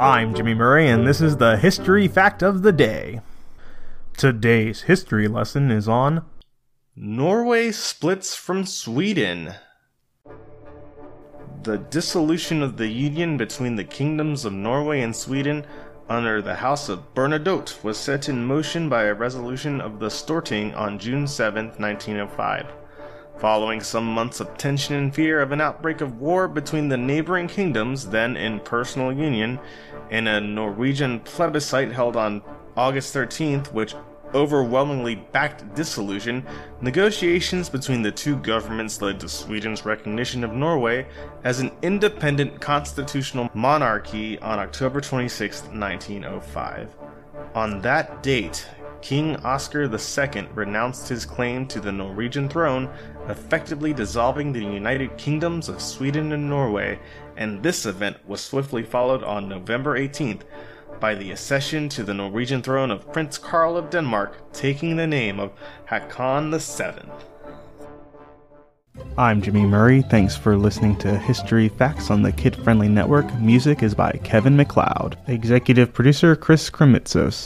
I'm Jimmy Murray, and this is the History Fact of the Day. Today's history lesson is on Norway splits from Sweden. The dissolution of the union between the kingdoms of Norway and Sweden under the House of Bernadotte was set in motion by a resolution of the Storting on June 7, 1905. Following some months of tension and fear of an outbreak of war between the neighboring kingdoms, then in personal union, in a Norwegian plebiscite held on August 13th, which overwhelmingly backed dissolution, negotiations between the two governments led to Sweden's recognition of Norway as an independent constitutional monarchy on October 26, 1905. On that date, King Oscar II renounced his claim to the Norwegian throne, effectively dissolving the United Kingdoms of Sweden and Norway, and this event was swiftly followed on November 18th by the accession to the Norwegian throne of Prince Karl of Denmark, taking the name of Hakon VII. I'm Jimmy Murray. Thanks for listening to History Facts on the Kid Friendly Network. Music is by Kevin MacLeod. Executive producer Chris Krimitsos.